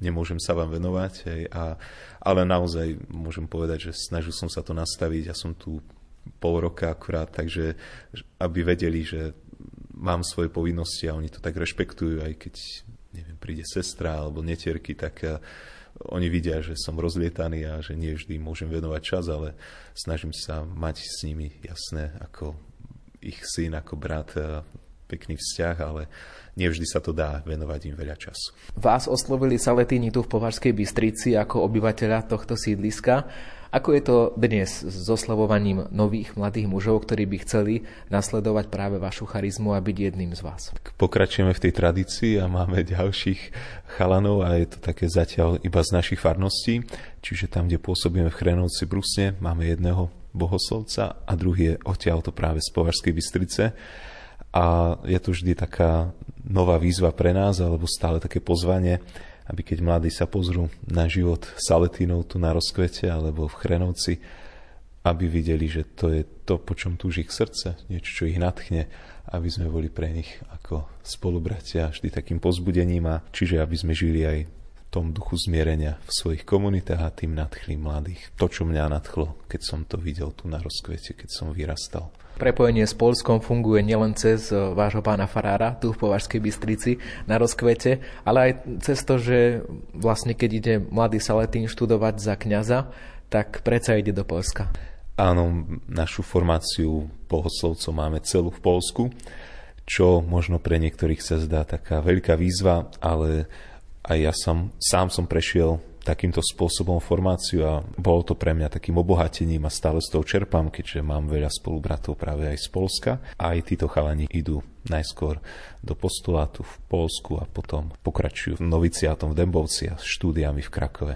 nemôžem sa vám venovať. Hej, a, ale naozaj môžem povedať, že snažil som sa to nastaviť. Ja som tu pol roka akurát, takže aby vedeli, že mám svoje povinnosti a oni to tak rešpektujú, aj keď neviem, príde sestra alebo netierky, tak uh, oni vidia, že som rozlietaný a že nie vždy môžem venovať čas, ale snažím sa mať s nimi jasné ako ich syn, ako brat, pekný vzťah, ale nevždy sa to dá venovať im veľa času. Vás oslovili Saletíni tu v Považskej Bystrici ako obyvateľa tohto sídliska. Ako je to dnes s oslavovaním nových mladých mužov, ktorí by chceli nasledovať práve vašu charizmu a byť jedným z vás? Pokračujeme v tej tradícii a máme ďalších chalanov a je to také zatiaľ iba z našich farností. Čiže tam, kde pôsobíme v Chrenovci Brusne, máme jedného bohoslovca a druhý je odtiaľ to práve z Považskej Bystrice. A je to vždy taká nová výzva pre nás, alebo stále také pozvanie, aby keď mladí sa pozrú na život Saletínov tu na rozkvete alebo v Chrenovci, aby videli, že to je to, po čom túži ich srdce, niečo, čo ich natchne, aby sme boli pre nich ako spolubratia vždy takým pozbudením a čiže aby sme žili aj tom duchu zmierenia v svojich komunitách a tým nadchli mladých. To, čo mňa nadchlo, keď som to videl tu na rozkvete, keď som vyrastal. Prepojenie s Polskom funguje nielen cez eh, vášho pána Farára tu v Považskej Bystrici na rozkvete, ale aj cez to, že vlastne keď ide mladý Saletín študovať za kňaza, tak predsa ide do Polska. Áno, našu formáciu bohoslovcov máme celú v Polsku, čo možno pre niektorých sa zdá taká veľká výzva, ale aj ja som, sám som prešiel takýmto spôsobom formáciu a bolo to pre mňa takým obohatením a stále z toho čerpám, keďže mám veľa spolubratov práve aj z Polska. A aj títo chalani idú najskôr do postulátu v Polsku a potom pokračujú noviciátom v Dembovci a štúdiami v Krakove.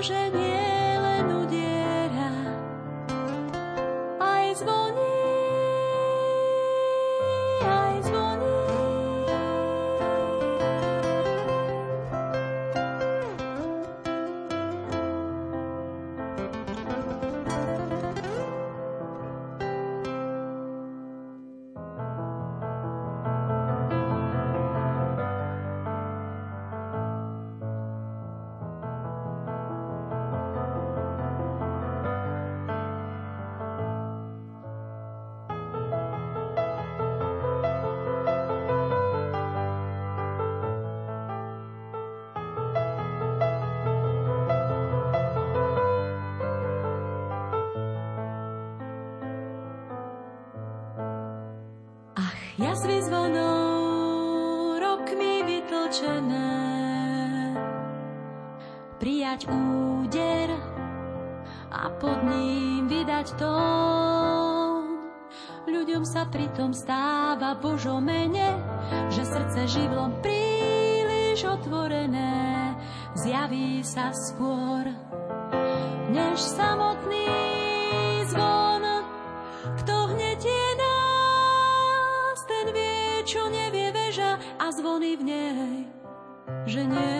Pretože Prijať úder a pod ním vydať tón. Ľuďom sa pritom stáva Božo mene Že srdce živlom príliš otvorené Zjaví sa skôr. Než samotný zvon zvony v nej, že nie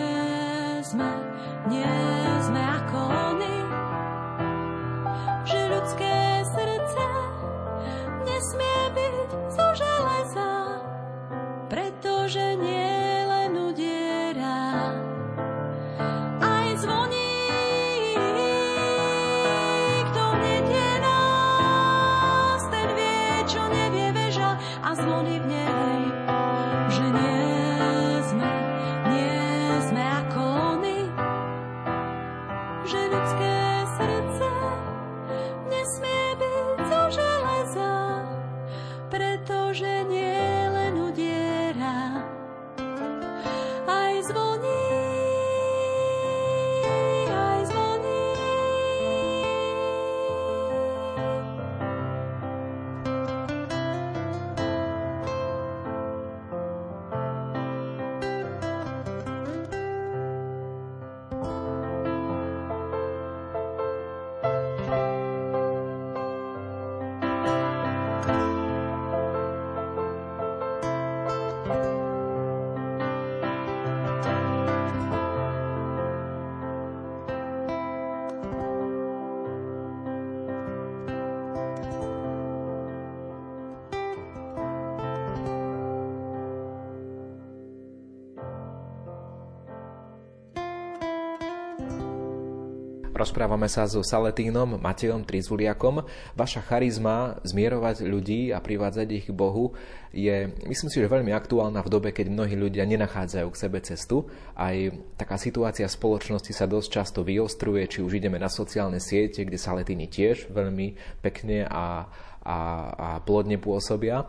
Rozprávame sa so Saletínom, Matejom Trizuliakom. Vaša charizma zmierovať ľudí a privádzať ich k Bohu je, myslím si, že veľmi aktuálna v dobe, keď mnohí ľudia nenachádzajú k sebe cestu. Aj taká situácia v spoločnosti sa dosť často vyostruje, či už ideme na sociálne siete, kde Saletíni tiež veľmi pekne a, a, a plodne pôsobia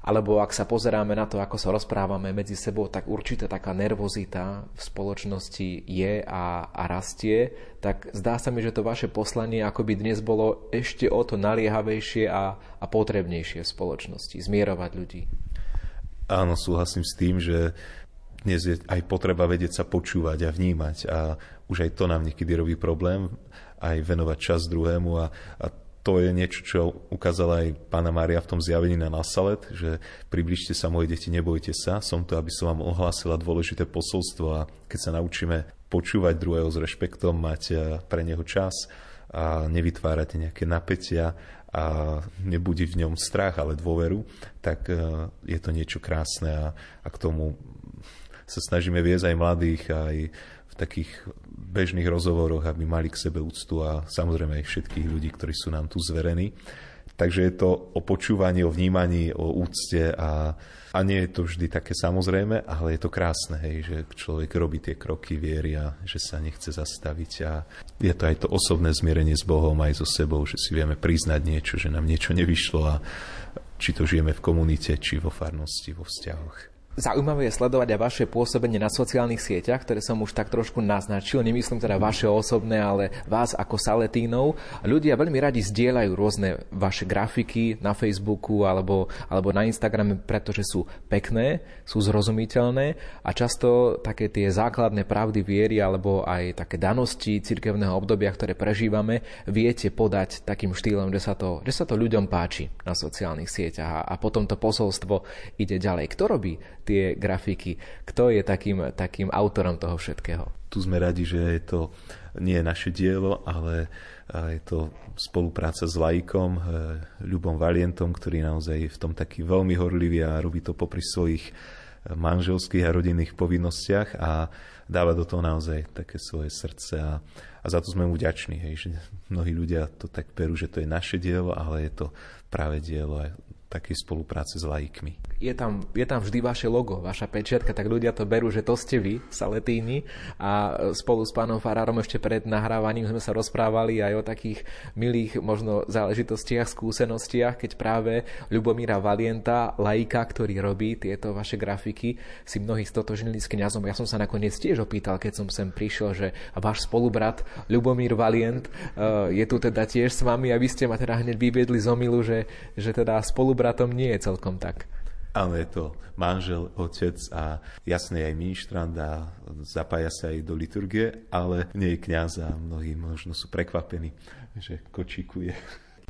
alebo ak sa pozeráme na to, ako sa rozprávame medzi sebou, tak určite taká nervozita v spoločnosti je a, a rastie, tak zdá sa mi, že to vaše poslanie akoby dnes bolo ešte o to naliehavejšie a, a potrebnejšie v spoločnosti, zmierovať ľudí. Áno, súhlasím s tým, že dnes je aj potreba vedieť sa počúvať a vnímať a už aj to nám niekedy robí problém, aj venovať čas druhému a, a to je niečo, čo ukázala aj pána Mária v tom zjavení na Nasalet, že približte sa, moje deti, nebojte sa, som to, aby som vám ohlásila dôležité posolstvo a keď sa naučíme počúvať druhého s rešpektom, mať eh, pre neho čas a nevytvárať nejaké napätia a nebudiť v ňom strach, ale dôveru, tak eh, je to niečo krásne a, a k tomu sa snažíme viesť aj mladých, aj v takých bežných rozhovoroch, aby mali k sebe úctu a samozrejme aj všetkých ľudí, ktorí sú nám tu zverení. Takže je to o počúvaní, o vnímaní, o úcte a, a nie je to vždy také samozrejme, ale je to krásne, hej, že človek robí tie kroky viery a že sa nechce zastaviť a je to aj to osobné zmierenie s Bohom aj so sebou, že si vieme priznať niečo, že nám niečo nevyšlo a či to žijeme v komunite, či vo farnosti, vo vzťahoch. Zaujímavé je sledovať aj vaše pôsobenie na sociálnych sieťach, ktoré som už tak trošku naznačil. Nemyslím teda vaše osobné, ale vás ako Saletínov. Ľudia veľmi radi zdieľajú rôzne vaše grafiky na Facebooku alebo, alebo na Instagrame, pretože sú pekné, sú zrozumiteľné a často také tie základné pravdy viery alebo aj také danosti cirkevného obdobia, ktoré prežívame, viete podať takým štýlom, že sa to, že sa to ľuďom páči na sociálnych sieťach a, a potom to posolstvo ide ďalej. Kto robí tie grafiky. Kto je takým, takým autorom toho všetkého? Tu sme radi, že je to nie je naše dielo, ale je to spolupráca s laikom, e, Ľubom Valientom, ktorý naozaj je v tom taký veľmi horlivý a robí to popri svojich e, manželských a rodinných povinnostiach a dáva do toho naozaj také svoje srdce a, a za to sme mu vďační, hej, že mnohí ľudia to tak berú, že to je naše dielo, ale je to práve dielo aj takej spolupráce s laikmi je tam, je tam vždy vaše logo, vaša pečiatka, tak ľudia to berú, že to ste vy, Saletíni. A spolu s pánom Farárom ešte pred nahrávaním sme sa rozprávali aj o takých milých možno záležitostiach, skúsenostiach, keď práve Ľubomíra Valienta, laika, ktorý robí tieto vaše grafiky, si mnohí stotožnili s kňazom. Ja som sa nakoniec tiež opýtal, keď som sem prišiel, že váš spolubrat Ľubomír Valient eh, je tu teda tiež s vami a vy ste ma teda hneď vyviedli z omilu, že, že teda spolubratom nie je celkom tak. Áno, je to manžel, otec a jasne aj ministrant a zapája sa aj do liturgie, ale nie je kniaz a mnohí možno sú prekvapení, že kočíkuje.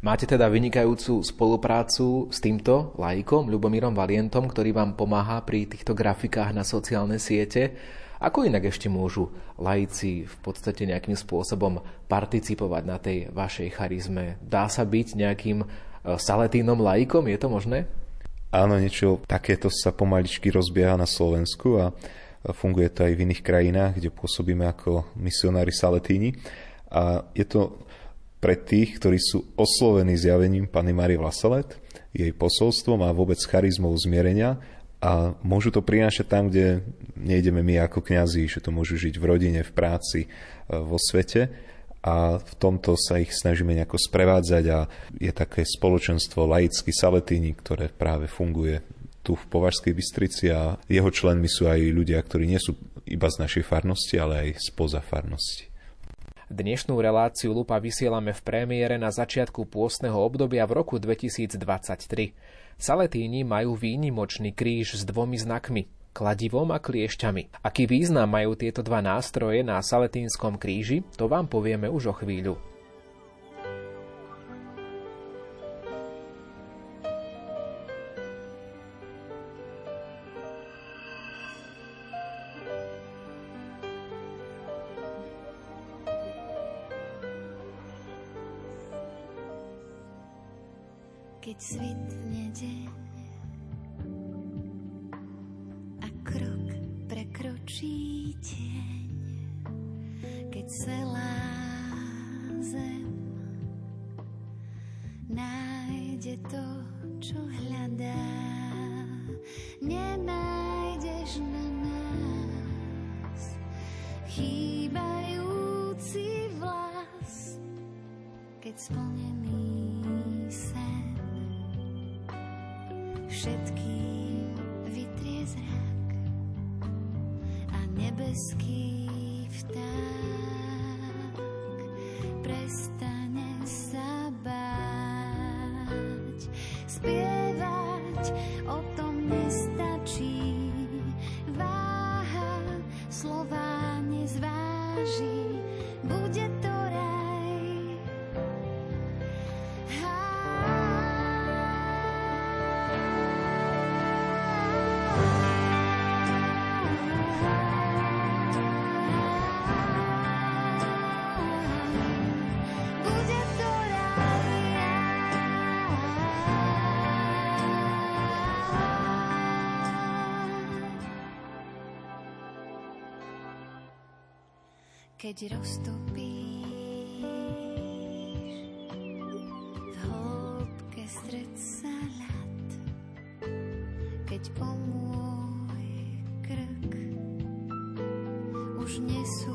Máte teda vynikajúcu spoluprácu s týmto laikom, Ľubomírom Valientom, ktorý vám pomáha pri týchto grafikách na sociálne siete. Ako inak ešte môžu laici v podstate nejakým spôsobom participovať na tej vašej charizme? Dá sa byť nejakým eh, saletínom laikom? Je to možné? Áno, niečo takéto sa pomaličky rozbieha na Slovensku a funguje to aj v iných krajinách, kde pôsobíme ako misionári Saletíni. A je to pre tých, ktorí sú oslovení zjavením Pany Marie Vlasalet, jej posolstvom a vôbec charizmou zmierenia a môžu to prinášať tam, kde nejdeme my ako kňazi, že to môžu žiť v rodine, v práci, vo svete a v tomto sa ich snažíme nejako sprevádzať a je také spoločenstvo laicky Saletini, ktoré práve funguje tu v Považskej Bystrici a jeho členmi sú aj ľudia, ktorí nie sú iba z našej farnosti, ale aj spoza farnosti. Dnešnú reláciu Lupa vysielame v premiére na začiatku pôstneho obdobia v roku 2023. Saletíni majú výnimočný kríž s dvomi znakmi kladivom a kliešťami. Aký význam majú tieto dva nástroje na Saletínskom kríži, to vám povieme už o chvíľu. keď roztopí v hĺbke stred sa ľad, keď o môj krk už nesú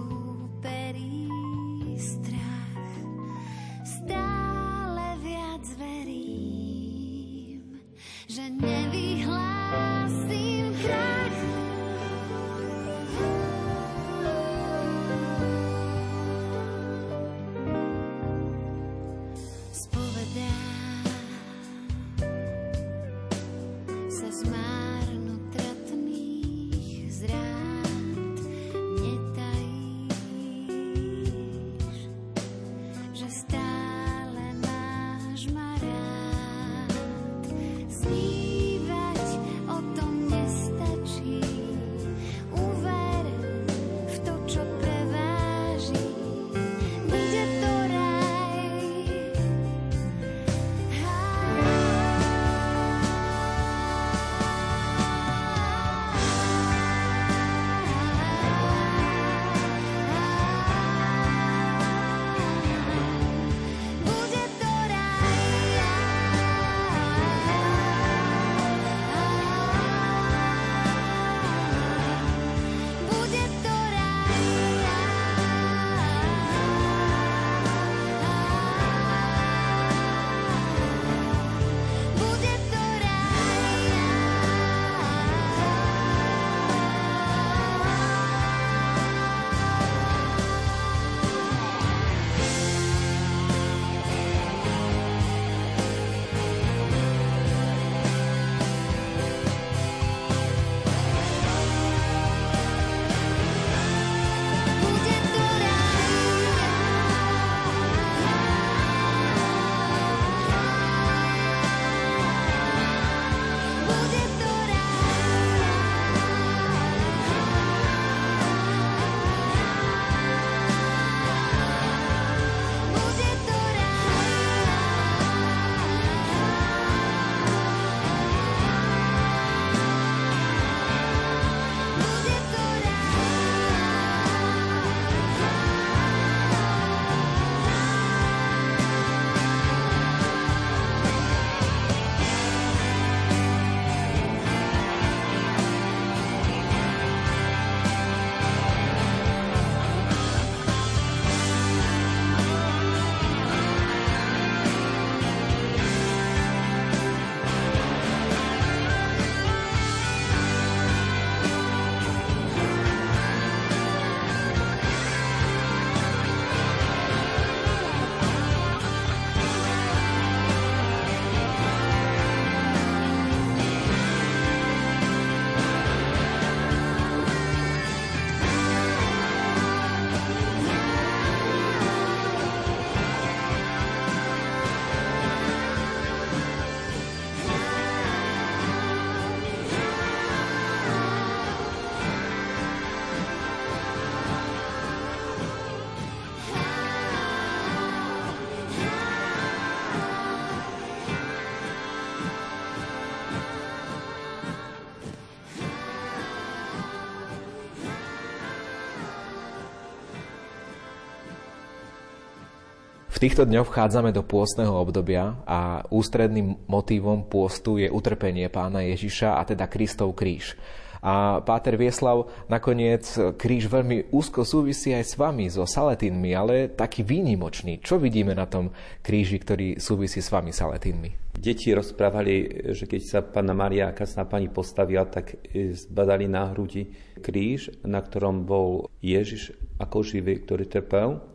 týchto dňoch vchádzame do pôstneho obdobia a ústredným motívom pôstu je utrpenie pána Ježiša a teda Kristov kríž. A Páter Vieslav, nakoniec kríž veľmi úzko súvisí aj s vami, so Saletínmi, ale taký výnimočný. Čo vidíme na tom kríži, ktorý súvisí s vami, Saletínmi? Deti rozprávali, že keď sa pána Maria Kasná pani postavila, tak zbadali na hrudi kríž, na ktorom bol Ježiš ako živý, ktorý trpel.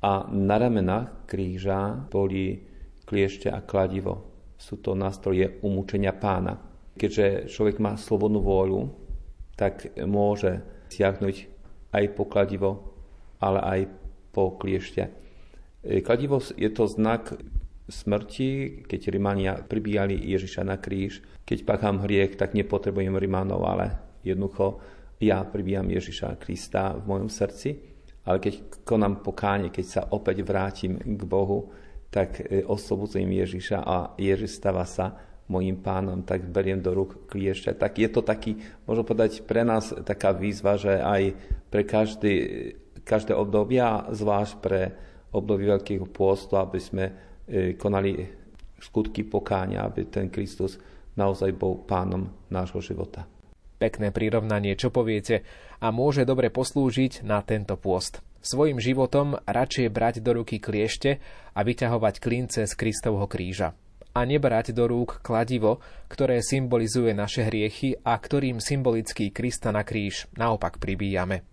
A na ramenách kríža boli kliešte a kladivo. Sú to nástroje umúčenia pána keďže človek má slobodnú vôľu, tak môže siahnuť aj po kladivo, ale aj po kliešte. E, kladivo je to znak smrti, keď Rimania pribíjali Ježiša na kríž. Keď pakám hriech, tak nepotrebujem Rimanov, ale jednoducho ja pribíjam Ježiša Krista v mojom srdci. Ale keď konám pokánie, keď sa opäť vrátim k Bohu, tak e, oslobodzujem Ježiša a Ježiš stáva sa mojim pánom, tak beriem do rúk kliešťa. Tak je to taký, môžem povedať, pre nás taká výzva, že aj pre každý, každé obdobie, zvlášť pre obdobie Veľkého pôstu, aby sme e, konali skutky pokáňa, aby ten Kristus naozaj bol pánom nášho života. Pekné prirovnanie, čo poviete, a môže dobre poslúžiť na tento pôst. Svojim životom radšej brať do ruky kliešte a vyťahovať klince z Kristovho kríža a nebrať do rúk kladivo, ktoré symbolizuje naše hriechy a ktorým symbolický Krista na kríž naopak pribíjame.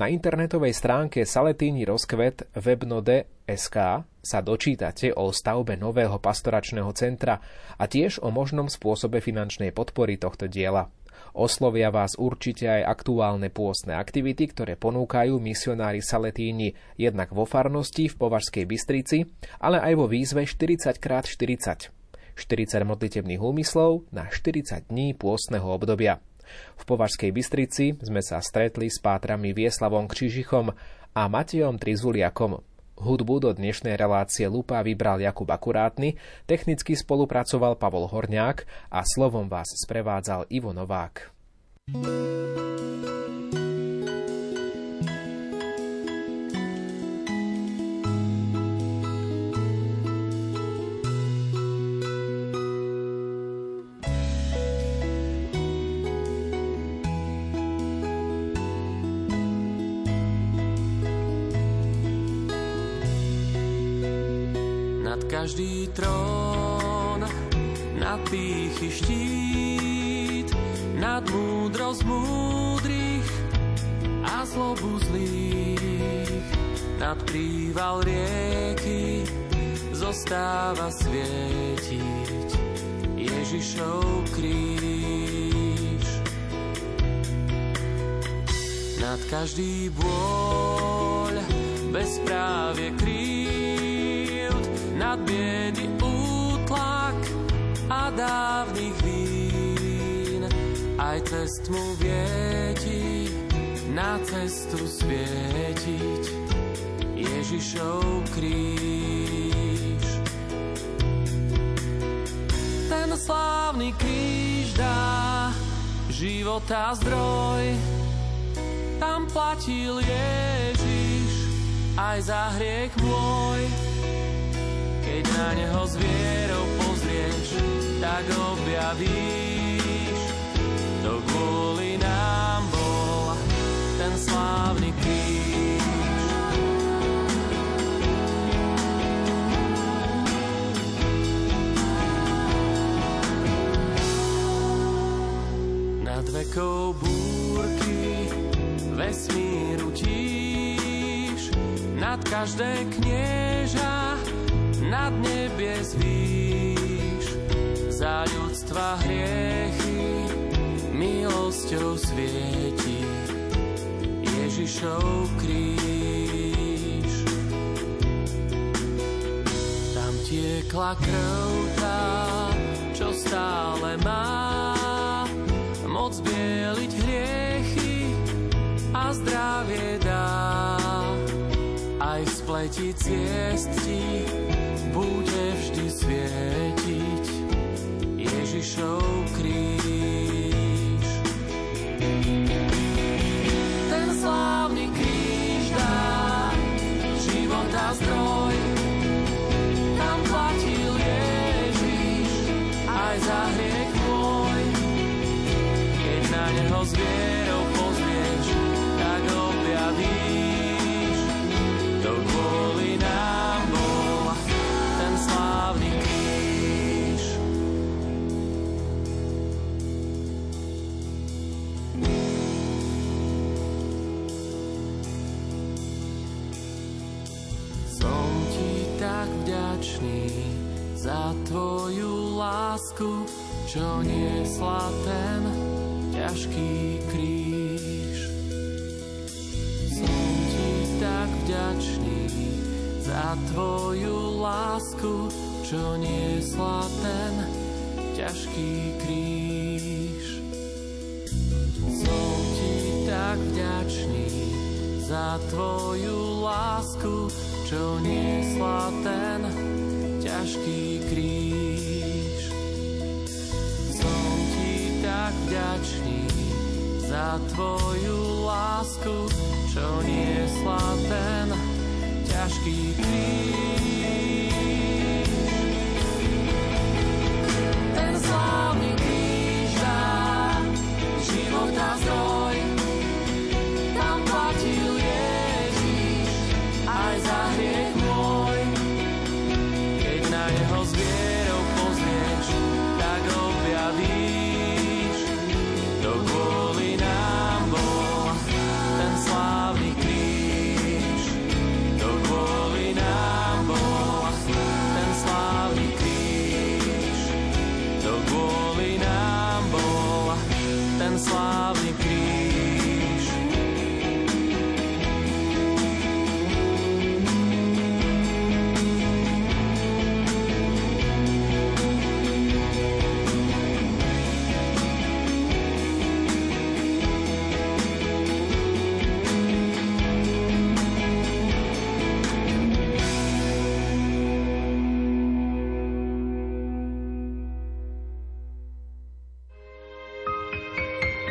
Na internetovej stránke Saletíni rozkvet webnode.sk sa dočítate o stavbe nového pastoračného centra a tiež o možnom spôsobe finančnej podpory tohto diela. Oslovia vás určite aj aktuálne pôstne aktivity, ktoré ponúkajú misionári Saletíni jednak vo farnosti v Považskej Bystrici, ale aj vo výzve 40x40. 40 modlitebných úmyslov na 40 dní pôstneho obdobia. V Považskej Bystrici sme sa stretli s pátrami Vieslavom Křižichom a Matejom Trizuliakom. Hudbu do dnešnej relácie Lupa vybral Jakub Akurátny, technicky spolupracoval Pavol Horňák a slovom vás sprevádzal Ivo Novák. každý trón, nad pýchy štít, nad múdrosť múdrych a zlobu zlých, nad príval rieky zostáva svietiť Ježišov kríž. Nad každý bôľ bezprávie kríž nad biedy dávnych vín. Aj cest mu vieti na cestu svietiť Ježišov kríž. Ten slávny kríž dá života zdroj, tam platil Ježiš aj za hriech môj keď na neho s vierou pozrieš, tak objavíš, to kvôli nám bol ten slávny kríž. Nad vekou búrky vesmíru tíš, nad každé knieža nad nebies výš, za ľudstva hriechy milosťou svieti Ježišov kríž. Tam tiekla krv tá, čo stále má moc bieliť hriechy a zdravie dá aj v spleti ti bude vždy svietiť Ježišov kríž. Za tvoju lásku, čo niesla ten ťažký kríž. Som ti tak vďačný za tvoju lásku, čo niesla ten ťažký kríž. Som ti tak vďačný za tvoju lásku, čo niesla ten ťažký kríž. Som ti tak vďačný za tvoju lásku, čo niesla ten ťažký kríž.